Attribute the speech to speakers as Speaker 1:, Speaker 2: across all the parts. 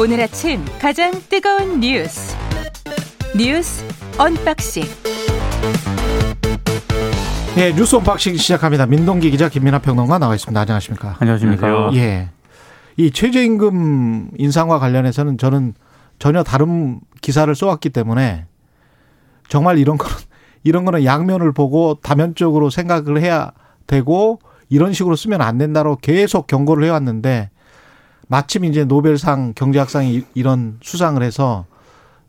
Speaker 1: 오늘 아침 가장 뜨거운 뉴스 뉴스 언박싱
Speaker 2: 예, 뉴스 unboxing 시작합니다. 민동기 기자 김민하 평론가 나와 있습니다. 안녕하십니까?
Speaker 3: 안녕하십니까?
Speaker 2: 예. 이 최저임금 인상과 관련해서는 저는 전혀 다른 기사를 써왔기 때문에 정말 이런 거는 이런 거는 양면을 보고 다면적으로 생각을 해야 되고 이런 식으로 쓰면 안 된다로 계속 경고를 해왔는데 마침 이제 노벨상 경제학상이 이런 수상을 해서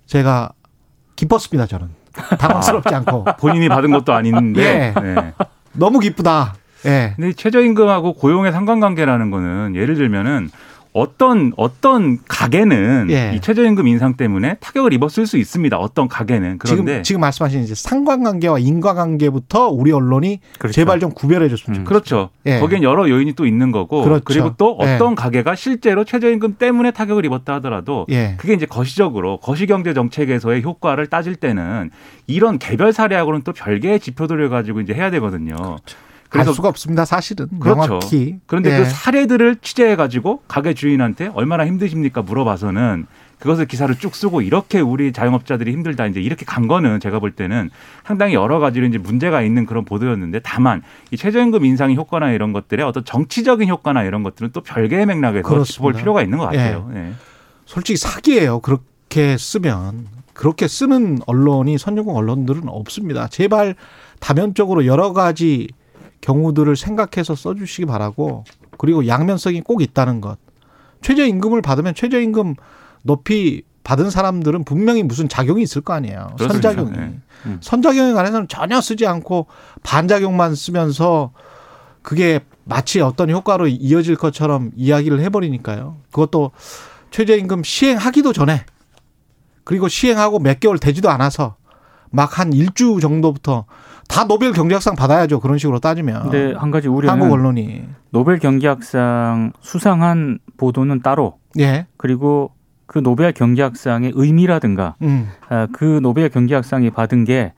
Speaker 2: 제가 기뻤습니다 저는 당황스럽지 않고
Speaker 3: 본인이 받은 것도 아닌데.
Speaker 2: 예.
Speaker 3: 네.
Speaker 2: 너무 기쁘다. 예.
Speaker 3: 근데 최저임금하고 고용의 상관관계라는 거는 예를 들면은 어떤 어떤 가게는
Speaker 2: 예.
Speaker 3: 이 최저임금 인상 때문에 타격을 입었을 수 있습니다. 어떤 가게는 그런데
Speaker 2: 지금 지금 말씀하신 이제 상관관계와 인과관계부터 우리 언론이
Speaker 3: 그렇죠.
Speaker 2: 제발 좀 구별해 줬으면 좋겠어요.
Speaker 3: 그렇죠.
Speaker 2: 예.
Speaker 3: 거기엔 여러 요인이 또 있는 거고
Speaker 2: 그렇죠.
Speaker 3: 그리고또
Speaker 2: 예.
Speaker 3: 어떤 가게가 실제로 최저임금 때문에 타격을 입었다 하더라도
Speaker 2: 예.
Speaker 3: 그게 이제 거시적으로 거시경제 정책에서의 효과를 따질 때는 이런 개별 사례하고는 또 별개의 지표들을 가지고 이제 해야 되거든요.
Speaker 2: 알 수가 없습니다. 사실은
Speaker 3: 그렇죠.
Speaker 2: 명확히.
Speaker 3: 그런데
Speaker 2: 예.
Speaker 3: 그 사례들을 취재해 가지고 가게 주인한테 얼마나 힘드십니까 물어봐서는 그것을 기사를 쭉 쓰고 이렇게 우리 자영업자들이 힘들다 이제 이렇게 간 거는 제가 볼 때는 상당히 여러 가지로 이제 문제가 있는 그런 보도였는데 다만 이 최저임금 인상의 효과나 이런 것들의 어떤 정치적인 효과나 이런 것들은 또 별개의 맥락에서
Speaker 2: 그렇습니다.
Speaker 3: 필요가 있는 것 같아요. 예.
Speaker 2: 솔직히 사기예요. 그렇게 쓰면 그렇게 쓰는 언론이 선진국 언론들은 없습니다. 제발 다면적으로 여러 가지 경우들을 생각해서 써주시기 바라고 그리고 양면성이 꼭 있다는 것. 최저임금을 받으면 최저임금 높이 받은 사람들은 분명히 무슨 작용이 있을 거 아니에요.
Speaker 3: 그렇습니다.
Speaker 2: 선작용이.
Speaker 3: 네. 음.
Speaker 2: 선작용에 관해서는 전혀 쓰지 않고 반작용만 쓰면서 그게 마치 어떤 효과로 이어질 것처럼 이야기를 해버리니까요. 그것도 최저임금 시행하기도 전에 그리고 시행하고 몇 개월 되지도 않아서 막 한 일주 정도부터 다 노벨 경제학상 받아야죠. 그런 식으로 따지면.
Speaker 4: 근데 한 가지 우려는
Speaker 2: 한국 언론이.
Speaker 4: 노벨 경제학상 수상한 보도는 따로
Speaker 2: 예.
Speaker 4: 그리고 그 노벨 경제학상의 의미라든가
Speaker 2: 음.
Speaker 4: 아, 그 노벨 경제학상이 받은 게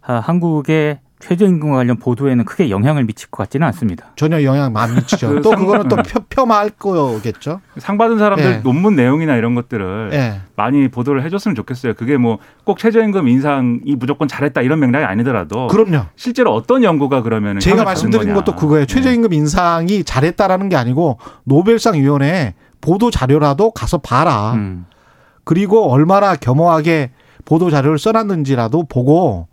Speaker 4: 아, 한국의 최저임금과 관련 보도에는 크게 영향을 미칠 것 같지는 않습니다.
Speaker 2: 전혀 영향 안 미치죠.
Speaker 3: 그
Speaker 2: 또
Speaker 3: 상-
Speaker 2: 그거는 또
Speaker 3: 네.
Speaker 2: 표, 폄하할 거겠죠.
Speaker 3: 상 받은 사람들
Speaker 2: 예.
Speaker 3: 논문 내용이나 이런 것들을
Speaker 2: 예.
Speaker 3: 많이 보도를 해줬으면 좋겠어요. 그게 뭐 꼭 최저임금 인상이 무조건 잘했다 이런 맥락이 아니더라도
Speaker 2: 그럼요.
Speaker 3: 실제로 어떤 연구가 그러면은
Speaker 2: 제가 말씀드린 것도. 그거예요.
Speaker 3: 네.
Speaker 2: 최저임금 인상이 잘했다라는 게 아니고 노벨상 위원회에 보도 자료라도 가서 봐라.
Speaker 4: 음.
Speaker 2: 그리고 얼마나 겸허하게 보도 자료를 써놨는지라도 보고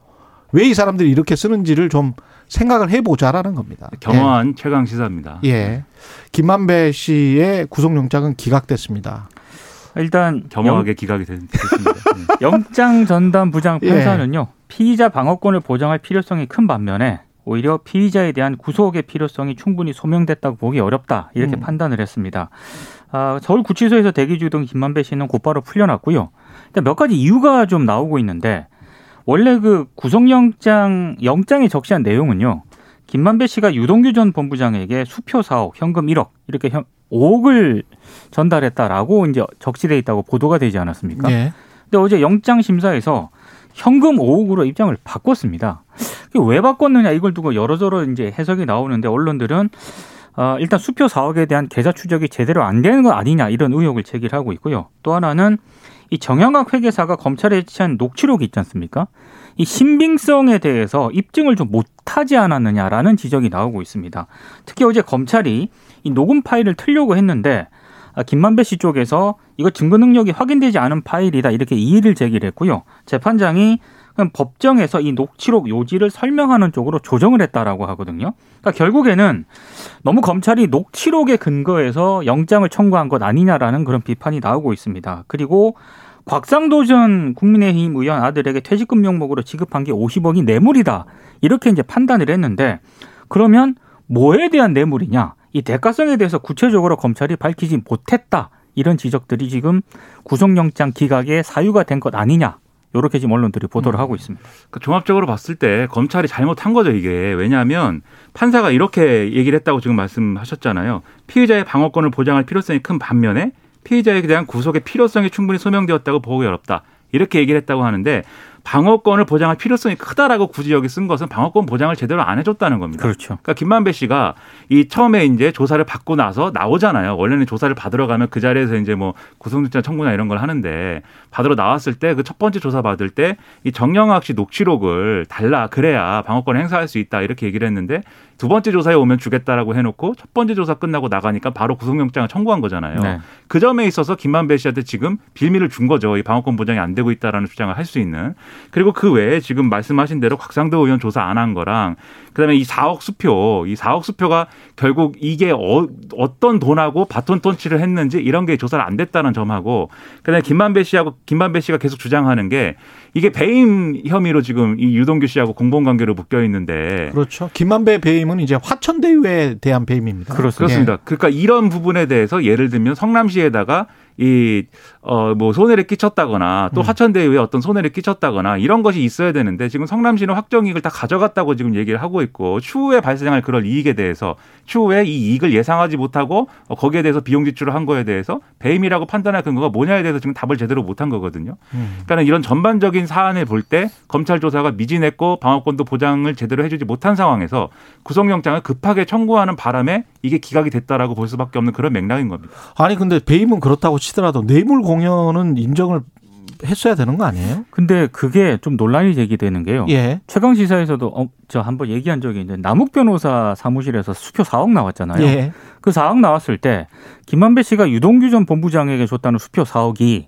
Speaker 2: 왜 이 사람들이 이렇게 쓰는지를 좀 생각을 해보자라는 겁니다.
Speaker 3: 겸허한 최강 시사입니다.
Speaker 2: 예. 예. 김만배 씨의 구속영장은 기각됐습니다.
Speaker 4: 일단
Speaker 3: 겸허하게 기각이 됐- 됐습니다. 네.
Speaker 4: 영장 전담 부장
Speaker 2: 예.
Speaker 4: 판사는요 피의자 방어권을 보장할 필요성이 큰 반면에 오히려 피의자에 대한 구속의 필요성이 충분히 소명됐다고 보기 어렵다 이렇게
Speaker 2: 음.
Speaker 4: 판단을 했습니다. 아, 서울 구치소에서 대기 중이던 김만배 씨는 곧바로 풀려났고요. 일단 몇 가지 이유가 좀 나오고 있는데 원래 그 구속영장 영장에 적시한 내용은요. 김만배 씨가 유동규 전 본부장에게 수표 4억, 현금 1억 이렇게 현, 5억을 전달했다라고 이제 적시돼 있다고 보도가 되지 않았습니까?
Speaker 2: 예.
Speaker 4: 근데 어제 영장 심사에서 현금 5억으로 입장을 바꿨습니다. 왜 바꿨느냐 이걸 두고 여러저러 이제 해석이 나오는데 언론들은 어, 일단 수표 4억에 대한 계좌 추적이 제대로 안 되는 거 아니냐 이런 의혹을 제기하고 있고요. 또 하나는 이 정영학 회계사가 검찰에 제시한 녹취록이 있지 않습니까? 이 신빙성에 대해서 입증을 좀 못하지 않았느냐라는 지적이 나오고 있습니다. 특히 어제 검찰이 이 녹음 파일을 틀려고 했는데 아, 김만배 씨 쪽에서 이거 증거 능력이 확인되지 않은 파일이다 이렇게 이의를 제기를 했고요. 재판장이 그럼 법정에서 이 녹취록 요지를 설명하는 쪽으로 조정을 했다라고 하거든요. 그러니까 결국에는 너무 검찰이 녹취록에 근거해서 영장을 청구한 것 아니냐라는 그런 비판이 나오고 있습니다. 그리고 곽상도 전 국민의힘 의원 아들에게 퇴직금 명목으로 지급한 게 50억이 뇌물이다. 이렇게 이제 판단을 했는데 그러면 뭐에 대한 뇌물이냐? 이 대가성에 대해서 구체적으로 검찰이 밝히지 못했다. 이런 지적들이 지금 구속영장 기각의 사유가 된 것 아니냐. 이렇게 지금 언론들이 보도를 하고 있습니다.
Speaker 3: 그 종합적으로 봤을 때 검찰이 잘못한 거죠 이게. 왜냐하면 판사가 이렇게 얘기를 했다고 지금 말씀하셨잖아요. 피의자의 방어권을 보장할 필요성이 큰 반면에 피의자에 대한 구속의 필요성이 충분히 소명되었다고 보기 어렵다. 이렇게 얘기를 했다고 하는데 방어권을 보장할 필요성이 크다라고 굳이 여기 쓴 것은 방어권 보장을 제대로 안 해줬다는 겁니다.
Speaker 4: 그렇죠.
Speaker 3: 그러니까 김만배 씨가 이 처음에 이제 조사를 받고 나서 나오잖아요. 원래는 조사를 받으러 가면 그 자리에서 이제 뭐 구속영장 청구나 이런 걸 하는데 받으러 나왔을 때 그 첫 번째 조사 받을 때 이 정영학 씨 녹취록을 달라 그래야 방어권을 행사할 수 있다 이렇게 얘기를 했는데 두 번째 조사에 오면 주겠다라고 해놓고 첫 번째 조사 끝나고 나가니까 바로 구속영장을 청구한 거잖아요.
Speaker 4: 네.
Speaker 3: 그 점에 있어서 김만배 씨한테 지금 빌미를 준 거죠. 이 방어권 보장이 안 되고 있다라는 주장을 할 수 있는. 그리고 그 외에 지금 말씀하신 대로 곽상도 의원 조사 안 한 거랑 그다음에 이 4억 수표, 이 4억 수표가 결국 이게 어, 어떤 돈하고 바톤 턴치를 했는지 이런 게 조사를 안 됐다는 점하고 그다음에 김만배 씨하고 김만배 씨가 계속 주장하는 게 이게 배임 혐의로 지금 이 유동규 씨하고 공범 관계로 묶여 있는데
Speaker 2: 그렇죠. 김만배 배임은 이제 화천대유에 대한 배임입니다.
Speaker 3: 그렇습니다. 그러니까 이런 부분에 대해서 예를 들면 성남시에다가 이, 어, 뭐, 손해를 끼쳤다거나 또
Speaker 2: 음.
Speaker 3: 화천대유에 어떤 손해를 끼쳤다거나 이런 것이 있어야 되는데 지금 성남시는 확정이익을 다 가져갔다고 지금 얘기를 하고 있고 추후에 발생할 그런 이익에 대해서 추후에 이 이익을 예상하지 못하고 어, 거기에 대해서 비용 지출을 한 거에 대해서 배임이라고 판단할 근거가 뭐냐에 대해서 지금 답을 제대로 못한 거거든요.
Speaker 2: 음.
Speaker 3: 그러니까 이런 전반적인 사안을 볼 때 검찰 조사가 미진했고 방어권도 보장을 제대로 해주지 못한 상황에서 구속영장을 급하게 청구하는 바람에 이게 기각이 됐다라고 볼 수밖에 없는 그런 맥락인 겁니다.
Speaker 2: 아니 근데 배임은 그렇다고 치더라도 뇌물 공 여는 인정을 했어야 되는 거 아니에요?
Speaker 4: 근데 그게 좀 논란이 제기되는 게요.
Speaker 2: 예.
Speaker 4: 최강 시사에서도 어, 저 한번 얘기한 적이 있는데 남욱 변호사 사무실에서 수표 4억 나왔잖아요.
Speaker 2: 예.
Speaker 4: 그 4억 나왔을 때 김만배 씨가 유동규 전 본부장에게 줬다는 수표 4억이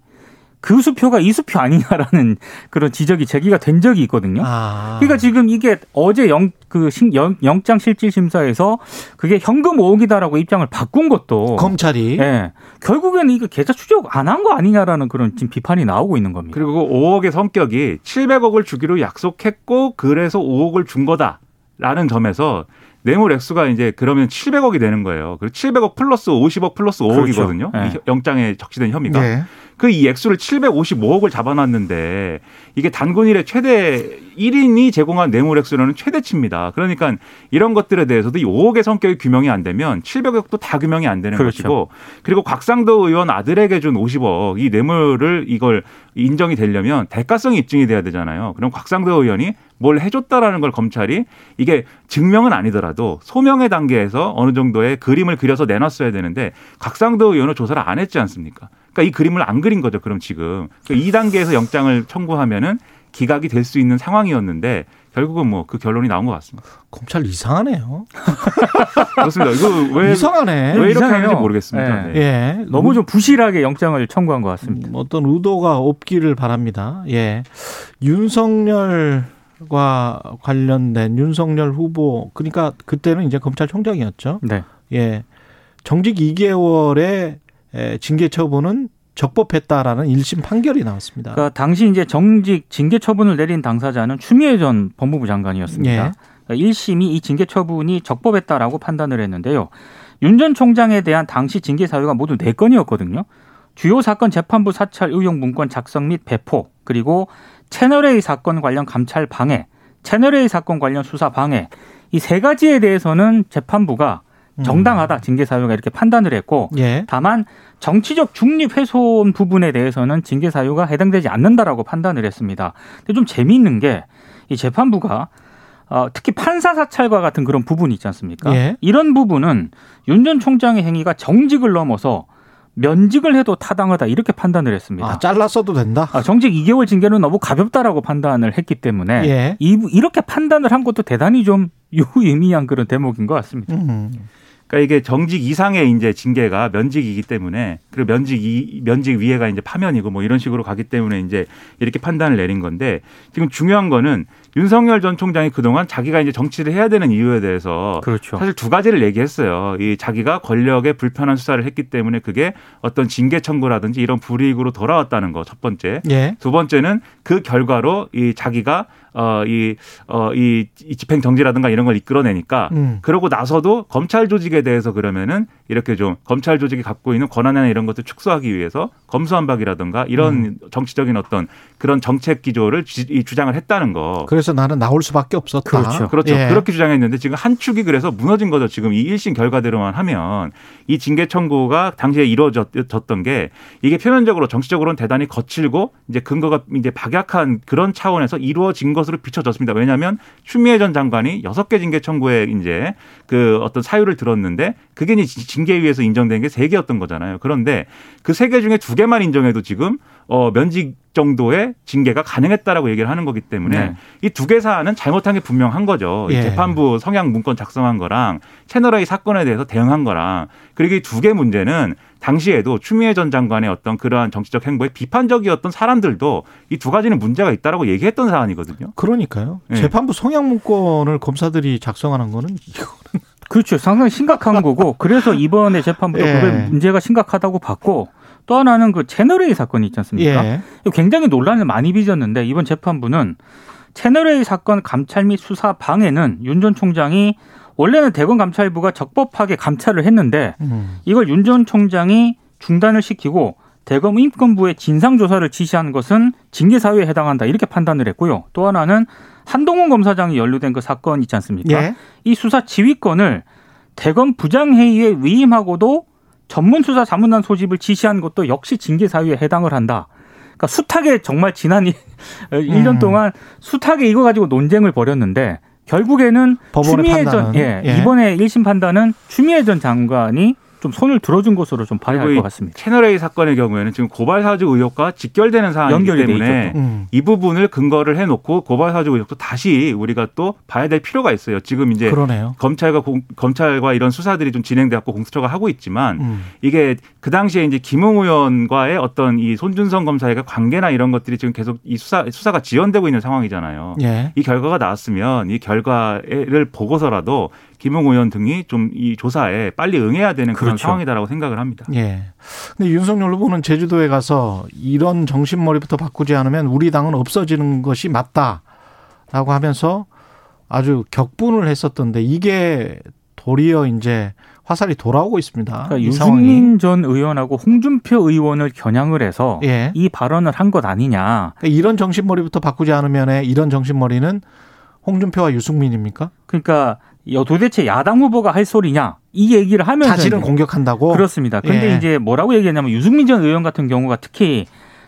Speaker 4: 그 수표가 이 수표 아니냐라는 그런 지적이 제기가 된 적이 있거든요.
Speaker 2: 아.
Speaker 4: 그러니까 지금 이게 어제 영, 그 신- 영, 영장 실질 심사에서 그게 현금 5억이다라고 입장을 바꾼 것도
Speaker 2: 검찰이
Speaker 4: 예. 결국에는 이거 계좌 추적 안 한 거 아니냐라는 그런 지금 비판이 나오고 있는 겁니다.
Speaker 3: 그리고 그 5억의 성격이 700억을 주기로 약속했고 그래서 5억을 준 거다라는 점에서 뇌물 액수가 이제 그러면 700억이 되는 거예요. 그리고 700억 플러스 50억 플러스 5억이거든요.
Speaker 4: 그렇죠. 네.
Speaker 3: 이 영장에 적시된 혐의가.
Speaker 2: 예.
Speaker 3: 그 이 액수를 755억을 잡아놨는데 이게 단군 일의 최대 1인이 제공한 뇌물 액수로는 최대치입니다. 그러니까 이런 것들에 대해서도 이 5억의 성격이 규명이 안 되면 700억도 다 규명이 안 되는
Speaker 4: 그렇죠.
Speaker 3: 것이고 그리고 곽상도 의원 아들에게 준 50억 이 뇌물을 이걸 인정이 되려면 대가성이 입증이 돼야 되잖아요. 그럼 곽상도 의원이 뭘 해줬다라는 걸 검찰이 이게 증명은 아니더라도 소명의 단계에서 어느 정도의 그림을 그려서 내놨어야 되는데 곽상도 의원은 조사를 안 했지 않습니까? 그러니까 이 그림을 안 그린 거죠. 그럼 지금 그이 단계에서 영장을 청구하면은 기각이 될 수 있는 상황이었는데 결국은 뭐 그 결론이 나온 것 같습니다.
Speaker 2: 검찰 이상하네요.
Speaker 3: 그렇습니다. 이거 왜,
Speaker 2: 이상하네.
Speaker 3: 왜 이렇게
Speaker 4: 이상해요.
Speaker 3: 하는지 모르겠습니다.
Speaker 4: 네.
Speaker 3: 네.
Speaker 2: 예.
Speaker 4: 너무 좀 부실하게 영장을 청구한 것 같습니다.
Speaker 2: 음, 어떤 의도가 없기를 바랍니다. 예. 윤석열과 관련된 윤석열 후보 그러니까 그때는 이제 검찰총장이었죠.
Speaker 4: 네.
Speaker 2: 예. 정직 2개월의 징계 처분은 적법했다라는 1심 판결이 나왔습니다.
Speaker 4: 그러니까 당시 이제 정직 징계 처분을 내린 당사자는 추미애 전 법무부 장관이었습니다.
Speaker 2: 예.
Speaker 4: 그러니까 1심이 이 징계 처분이 적법했다라고 판단을 했는데요. 윤 전 총장에 대한 당시 징계 사유가 모두 4건이었거든요. 주요 사건 재판부 사찰 의혹 문건 작성 및 배포, 그리고 채널A 사건 관련 감찰 방해, 채널A 사건 관련 수사 방해, 이 세 가지에 대해서는 재판부가 정당하다 징계 사유가 이렇게 판단을 했고
Speaker 2: 예.
Speaker 4: 다만 정치적 중립 훼손 부분에 대해서는 징계 사유가 해당되지 않는다라고 판단을 했습니다. 근데 좀 재미있는 게 이 재판부가 어, 특히 판사 사찰과 같은 그런 부분이 있지 않습니까?
Speaker 2: 예.
Speaker 4: 이런 부분은 윤 전 총장의 행위가 정직을 넘어서 면직을 해도 타당하다 이렇게 판단을 했습니다.
Speaker 2: 아, 잘랐어도 된다.
Speaker 4: 아, 정직 2개월 징계는 너무 가볍다라고 판단을 했기 때문에
Speaker 2: 예.
Speaker 4: 이, 이렇게 판단을 한 것도 대단히 좀 유의미한 그런 대목인 것 같습니다.
Speaker 2: 음.
Speaker 3: 그러니까 이게 정직 이상의 이제 징계가 면직이기 때문에 그리고 면직 이 면직 위에가 이제 파면이고 뭐 이런 식으로 가기 때문에 이제 이렇게 판단을 내린 건데 지금 중요한 거는 윤석열 전 총장이 그동안 자기가 이제 정치를 해야 되는 이유에 대해서
Speaker 4: 그렇죠.
Speaker 3: 사실 두 가지를 얘기했어요. 이 자기가 권력에 불편한 수사를 했기 때문에 그게 어떤 징계 청구라든지 이런 불이익으로 돌아왔다는 거 첫 번째.
Speaker 2: 예.
Speaker 3: 두 번째는 그 결과로 이 자기가 어이어이 이 집행 정지라든가 이런 걸 이끌어내니까
Speaker 2: 음.
Speaker 3: 그러고 나서도 검찰 조직에 대해서 그러면은 이렇게 좀 검찰 조직이 갖고 있는 권한이나 이런 것들 축소하기 위해서 검수한박이라든가 이런 정치적인 어떤 그런 정책 기조를 주, 이 주장을 했다는 거.
Speaker 2: 그래서 중에서 나는 나올 수밖에 없었다.
Speaker 4: 그렇죠.
Speaker 3: 그렇죠.
Speaker 2: 예.
Speaker 3: 그렇게 주장했는데 지금 한 축이 그래서 무너진 거죠. 지금 이 1심 결과대로만 하면 이 징계 청구가 당시에 이루어졌던 게 이게 표면적으로 정치적으로는 대단히 거칠고 이제 근거가 이제 박약한 그런 차원에서 이루어진 것으로 비춰졌습니다. 왜냐하면 추미애 전 장관이 여섯 개 징계 청구에 이제 그 어떤 사유를 들었는데 그게 이제 징계위에서 인정된 게 세 개였던 거잖아요. 그런데 그 세 개 중에 두 개만 인정해도 지금 어 면직 정도의 징계가 가능했다라고 얘기를 하는 거기 때문에
Speaker 4: 네.
Speaker 3: 이두 개 사안은 잘못한 게 분명한 거죠. 이
Speaker 2: 예.
Speaker 3: 재판부 성향 문건 작성한 거랑 채널A 사건에 대해서 대응한 거랑 그리고 이 두 개 문제는 당시에도 추미애 전 장관의 어떤 그러한 정치적 행보에 비판적이었던 사람들도 이 두 가지는 문제가 있다라고 얘기했던 사안이거든요.
Speaker 2: 그러니까요.
Speaker 3: 예.
Speaker 2: 재판부 성향 문건을 검사들이 작성하는 거는 이거
Speaker 4: 그렇죠. 상당히 심각한 거고 그래서 이번에 재판부도
Speaker 2: 예.
Speaker 4: 문제가 심각하다고 봤고 또 하나는 그 채널A 사건이 있지 않습니까?
Speaker 2: 예.
Speaker 4: 굉장히 논란을 많이 빚었는데 이번 재판부는 채널A 사건 감찰 및 수사 방해는 윤 전 총장이 원래는 대검 감찰부가 적법하게 감찰을 했는데
Speaker 2: 음.
Speaker 4: 이걸 윤 전 총장이 중단을 시키고 대검 인권부에 진상 조사를 지시한 것은 징계 사유에 해당한다 이렇게 판단을 했고요. 또 하나는 한동훈 검사장이 연루된 그 사건 있지 않습니까?
Speaker 2: 예.
Speaker 4: 이 수사 지휘권을 대검 부장회의에 위임하고도 전문 수사 자문단 소집을 지시한 것도 역시 징계 사유에 해당을 한다. 그러니까 숱하게 정말 지난 1년
Speaker 2: 음.
Speaker 4: 동안 숱하게 이거 가지고 논쟁을 벌였는데 결국에는 추미애 전
Speaker 2: 판단은?
Speaker 4: 예,
Speaker 2: 예.
Speaker 4: 이번에 1심 판단은 추미애 전 장관이 좀 손을 들어준 것으로 좀 봐야
Speaker 3: 것이
Speaker 4: 같습니다.
Speaker 3: 채널A 사건의 경우에는 지금 고발 사주 의혹과 직결되는 사안이기 때문에
Speaker 2: 음.
Speaker 3: 이 부분을 근거를 해놓고 고발 사주 의혹도 다시 우리가 또 봐야 될 필요가 있어요. 지금 이제
Speaker 2: 그러네요.
Speaker 3: 검찰과 공, 검찰과 이런 수사들이 좀 진행돼갖고 공수처가 하고 있지만
Speaker 2: 음.
Speaker 3: 이게 그 당시에 이제 김웅 의원과의 어떤 이 손준성 검사의 관계나 이런 것들이 지금 계속 이 수사 수사가 지연되고 있는 상황이잖아요.
Speaker 2: 예.
Speaker 3: 이 결과가 나왔으면 이 결과를 보고서라도 김웅 의원 등이 좀 이 조사에 빨리 응해야 되는 그런
Speaker 4: 그렇죠.
Speaker 3: 상황이다라고 생각을 합니다.
Speaker 2: 예. 근데 윤석열 후보는 제주도에 가서 이런 정신머리부터 바꾸지 않으면 우리 당은 없어지는 것이 맞다라고 하면서 아주 격분을 했었던데 이게 도리어 이제 화살이 돌아오고 있습니다.
Speaker 4: 그러니까
Speaker 2: 이 상황이.
Speaker 4: 유승민 전 의원하고 홍준표 의원을 겨냥을 해서
Speaker 2: 예.
Speaker 4: 이 발언을 한 것 아니냐.
Speaker 2: 그러니까 이런 정신머리부터 바꾸지 않으면 이런 정신머리는 홍준표와 유승민입니까?
Speaker 4: 그러니까 여- 도대체 야당 후보가 할 소리냐 이 얘기를 하면서
Speaker 2: 자신을 공격한다고.
Speaker 4: 그렇습니다. 근데
Speaker 2: 예.
Speaker 4: 이제 뭐라고 얘기했냐면 유승민 전 의원 같은 경우가 특히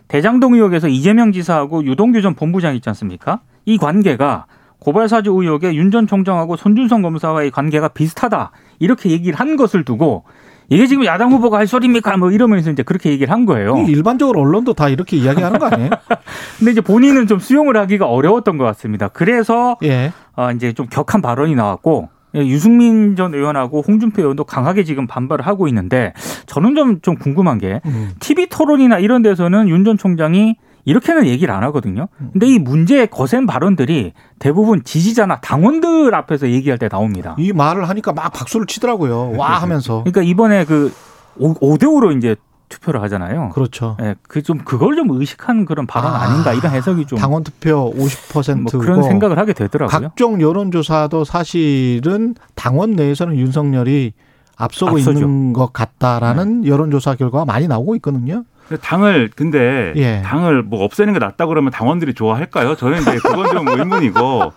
Speaker 4: 대장동 의혹에서 이재명 지사하고 유동규 전 본부장 있지 않습니까? 이 관계가 고발사주 의혹에 윤 전 총장하고 손준성 검사와의 관계가 비슷하다 이렇게 얘기를 한 것을 두고 이게 지금 야당 후보가 할 소리입니까? 뭐 이러면서 이제 그렇게 얘기를 한 거예요.
Speaker 2: 일반적으로 언론도 다 이렇게 이야기하는 거 아니에요?
Speaker 4: 근데 이제 본인은 좀 수용을 하기가 어려웠던 것 같습니다. 그래서
Speaker 2: 예.
Speaker 4: 어, 이제 좀 격한 발언이 나왔고 예, 유승민 전 의원하고 홍준표 의원도 강하게 지금 반발을 하고 있는데 저는 좀, 좀 궁금한 게
Speaker 2: 음.
Speaker 4: TV 토론이나 이런 데서는 윤 전 총장이 이렇게는 얘기를 안 하거든요. 근데 이 문제의 거센 발언들이 대부분 지지자나 당원들 앞에서 얘기할 때 나옵니다.
Speaker 2: 이 말을 하니까 막 박수를 치더라고요. 와 하면서.
Speaker 4: 그러니까 이번에 그 5대5로 이제 투표를 하잖아요.
Speaker 2: 그렇죠.
Speaker 4: 예, 그좀 그걸 좀 의식한 그런 발언
Speaker 2: 아,
Speaker 4: 아닌가 이런 해석이 좀
Speaker 2: 당원 투표 50%고
Speaker 4: 뭐 그런 생각을 하게 되더라고요.
Speaker 2: 각종 여론조사도 사실은 당원 내에서는 윤석열이 앞서고
Speaker 4: 앞서죠. 네.
Speaker 2: 있는 것 같다라는 여론조사 결과가 많이 나오고 있거든요.
Speaker 3: 당을 근데
Speaker 2: 예.
Speaker 3: 당을 뭐 없애는 게 낫다 그러면 당원들이 좋아할까요? 저는 이제 그건 좀 의문이고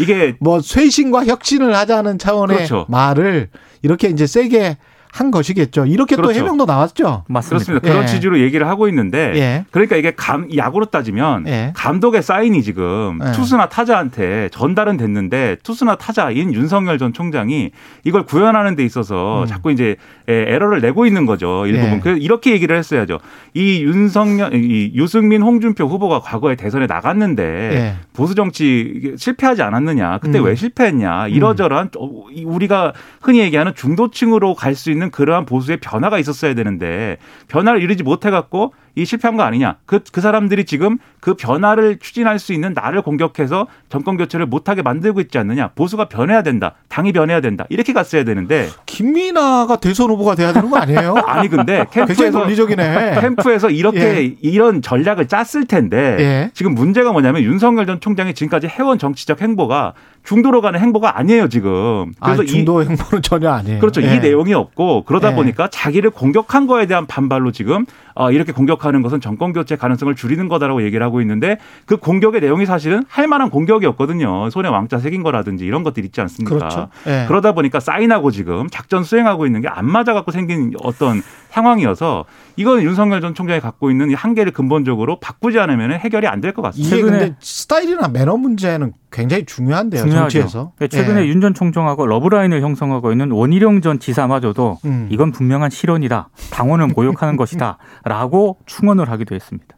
Speaker 3: 이게
Speaker 2: 뭐 쇄신과 혁신을 하자는 차원의
Speaker 3: 그렇죠.
Speaker 2: 말을 이렇게 이제 세게 한 것이겠죠. 이렇게 또
Speaker 3: 그렇죠.
Speaker 2: 해명도 나왔죠.
Speaker 4: 맞습니다.
Speaker 3: 그렇습니다. 그런
Speaker 2: 예.
Speaker 3: 취지로 얘기를 하고 있는데
Speaker 2: 예.
Speaker 3: 그러니까 이게 감 야구로 따지면
Speaker 2: 예.
Speaker 3: 감독의 사인이 지금
Speaker 2: 예.
Speaker 3: 투수나 타자한테 전달은 됐는데 투수나 타자인 윤석열 전 총장이 이걸 구현하는 데 있어서
Speaker 2: 음.
Speaker 3: 자꾸 이제 에, 에러를 내고 있는 거죠 일부분.
Speaker 2: 예.
Speaker 3: 그래서 이렇게 얘기를 했어야죠. 이 윤석열, 이 유승민, 홍준표 후보가 과거에 대선에 나갔는데
Speaker 2: 예.
Speaker 3: 보수 정치 실패하지 않았느냐? 그때
Speaker 2: 음.
Speaker 3: 왜 실패했냐? 이러저러한 어, 이 우리가 흔히 얘기하는 중도층으로 갈 수 있는 그러한 보수의 변화가 있었어야 되는데 변화를 이루지 못해 갖고 이 실패한 거 아니냐? 그 그 사람들이 지금 그 변화를 추진할 수 있는 나를 공격해서 정권 교체를 못하게 만들고 있지 않느냐? 보수가 변해야 된다. 당이 변해야 된다. 이렇게 갔어야 되는데
Speaker 2: 김민아가 대선 후보가 돼야 되는 거 아니에요?
Speaker 3: 아니 근데 캠프에서
Speaker 2: 논리적이네.
Speaker 3: 캠프에서 이렇게
Speaker 2: 예.
Speaker 3: 이런 전략을 짰을 텐데
Speaker 2: 예.
Speaker 3: 지금 문제가 뭐냐면 윤석열 전 총장이 지금까지 해온 정치적 행보가 중도로 가는 행보가 아니에요 지금.
Speaker 2: 아,
Speaker 3: 그래서 이
Speaker 2: 중도 행보는 전혀 아니에요.
Speaker 3: 그렇죠.
Speaker 2: 예.
Speaker 3: 이 내용이 없고 그러다
Speaker 2: 예.
Speaker 3: 보니까 자기를 공격한 거에 대한 반발로 지금 어, 이렇게 공격하는 것은 정권 교체 가능성을 줄이는 거다라고 얘기를 하고 있는데 그 공격의 내용이 사실은 할 만한 공격이었거든요. 손에 왕자 새긴 거라든지 이런 것들 있지 않습니까?
Speaker 2: 그렇죠. 예.
Speaker 3: 그러다 보니까 사인하고 지금 작전 수행하고 있는 게 안 맞아 갖고 생긴 어떤 상황이어서 이건 윤석열 전 총장이 갖고 있는 이 한계를 근본적으로 바꾸지 않으면 해결이 안 될 것 같습니다.
Speaker 2: 이게
Speaker 4: 최근에-
Speaker 2: 근데 스타일이나 매너 문제는 굉장히 중요한데요.
Speaker 4: 중요하죠.
Speaker 2: 정치에서.
Speaker 4: 그러니까 최근에
Speaker 2: 예.
Speaker 4: 윤전 총장하고 러브라인을 형성하고 있는 원희룡 전 지사마저도
Speaker 2: 음.
Speaker 4: 이건 분명한 실언이다. 당원을 모욕하는 것이다. 라고 충원을 하기도 했습니다.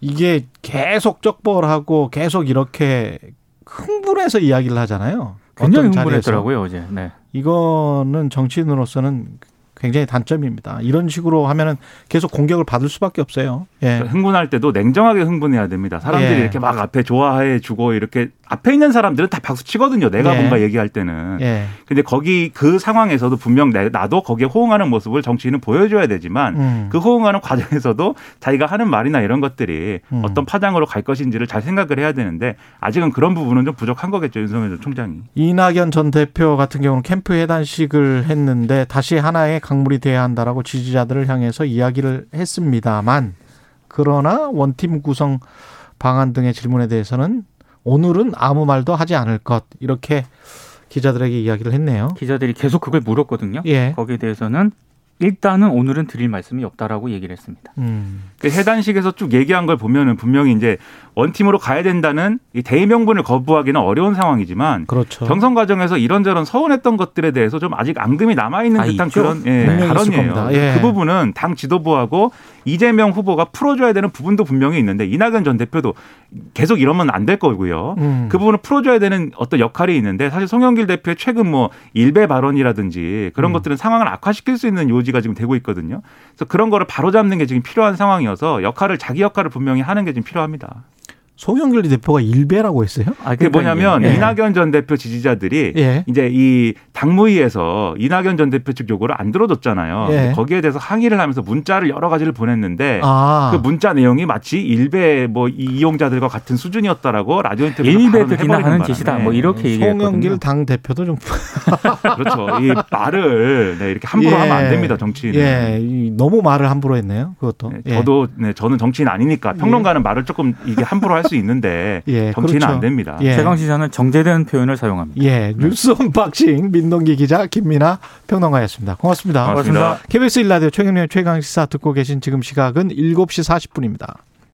Speaker 2: 이게 계속 적벌하고 계속 이렇게 흥분해서 이야기를 하잖아요.
Speaker 4: 굉장히. 흥분했더라고요, 어제. 네.
Speaker 2: 이거는 정치인으로서는 굉장히 단점입니다. 이런 식으로 하면은 계속 공격을 받을 수밖에 없어요. 예.
Speaker 3: 그러니까 흥분할 때도 냉정하게 흥분해야 됩니다. 사람들이
Speaker 2: 예.
Speaker 3: 이렇게 막 앞에 좋아해 주고 이렇게 앞에 있는 사람들은 다 박수 치거든요. 내가
Speaker 2: 예.
Speaker 3: 뭔가 얘기할 때는.
Speaker 2: 예.
Speaker 3: 근데 거기 그 상황에서도 분명 내- 나도 거기에 호응하는 모습을 정치인은 보여줘야 되지만
Speaker 2: 음.
Speaker 3: 그 호응하는 과정에서도 자기가 하는 말이나 이런 것들이
Speaker 2: 음.
Speaker 3: 어떤 파장으로 갈 것인지를 잘 생각을 해야 되는데 아직은 그런 부분은 좀 부족한 거겠죠. 윤석열 전 총장이.
Speaker 2: 이낙연 전 대표 같은 경우는 캠프 해단식을 했는데 다시 하나의 강 물이 돼야 한다라고 지지자들을 향해서 이야기를 했습니다만 그러나 원팀 구성 방안 등의 질문에 대해서는 오늘은 아무 말도 하지 않을 것 이렇게 기자들에게 이야기를 했네요.
Speaker 4: 기자들이 계속 그걸 물었거든요.
Speaker 2: 예.
Speaker 4: 거기에 대해서는 일단은 오늘은 드릴 말씀이 없다라고 얘기를 했습니다.
Speaker 2: 음.
Speaker 3: 그 해단식에서 쭉 얘기한 걸 보면은 분명히 이제 원팀으로 가야 된다는 이 대의 명분을 거부하기는 어려운 상황이지만
Speaker 2: 그렇죠.
Speaker 3: 경선 과정에서 이런저런 서운했던 것들에 대해서 좀 아직 앙금이 남아 있는
Speaker 4: 아,
Speaker 3: 듯한
Speaker 4: 있죠?
Speaker 3: 그런 예, 발언이에요.
Speaker 2: 예.
Speaker 3: 그 부분은 당 지도부하고 이재명 후보가 풀어줘야 되는 부분도 분명히 있는데 이낙연 전 대표도 계속 이러면 안 될 거고요.
Speaker 2: 음.
Speaker 3: 그 부분을 풀어줘야 되는 어떤 역할이 있는데 사실 송영길 대표의 최근 뭐 일배 발언이라든지 그런
Speaker 2: 음.
Speaker 3: 것들은 상황을 악화시킬 수 있는 요지 가 지금 되고 있거든요. 그래서 그런 거를 바로잡는 게 지금 필요한 상황이어서 역할을 자기 역할을 분명히 하는 게 지금 필요합니다.
Speaker 2: 송영길 대표가 일배라고 했어요?
Speaker 4: 아,
Speaker 3: 그게 뭐냐면
Speaker 2: 예.
Speaker 3: 이낙연 전 대표 지지자들이
Speaker 2: 예.
Speaker 3: 이제 이 당무위에서 이낙연 전 대표 측 요구를 안 들어줬잖아요.
Speaker 2: 예.
Speaker 3: 거기에 대해서 항의를 하면서 문자를 여러 가지를 보냈는데
Speaker 2: 아.
Speaker 3: 그 문자 내용이 마치 일베 뭐 이용자들과 같은 수준이었다라고 라디오 인터뷰에서
Speaker 4: 일베들이나
Speaker 3: 발언을
Speaker 4: 하는 짓이다. 뭐 이렇게 얘기했거든요.
Speaker 2: 송영길 당 대표도 좀
Speaker 3: 그렇죠. 이 말을 네, 이렇게 함부로
Speaker 2: 예.
Speaker 3: 하면 안 됩니다. 정치인은.
Speaker 2: 예, 이 너무 말을 함부로 했네요. 그것도.
Speaker 3: 네,
Speaker 2: 예.
Speaker 3: 저도 네, 저는 정치인 아니니까 평론가는 말을 조금 이게 함부로 할 수 있는데
Speaker 2: 예,
Speaker 3: 정치인은
Speaker 2: 그렇죠.
Speaker 3: 안 됩니다.
Speaker 2: 예.
Speaker 4: 최강 시사는 정제된 표현을 사용합니다.
Speaker 2: 예, 뉴스 unboxing 민동기 기자 김민하 평론가였습니다. 고맙습니다.
Speaker 3: 고맙습니다.
Speaker 2: KBS 일라디오 최경영 최강 시사 듣고 계신 지금 시각은 7시 40분입니다.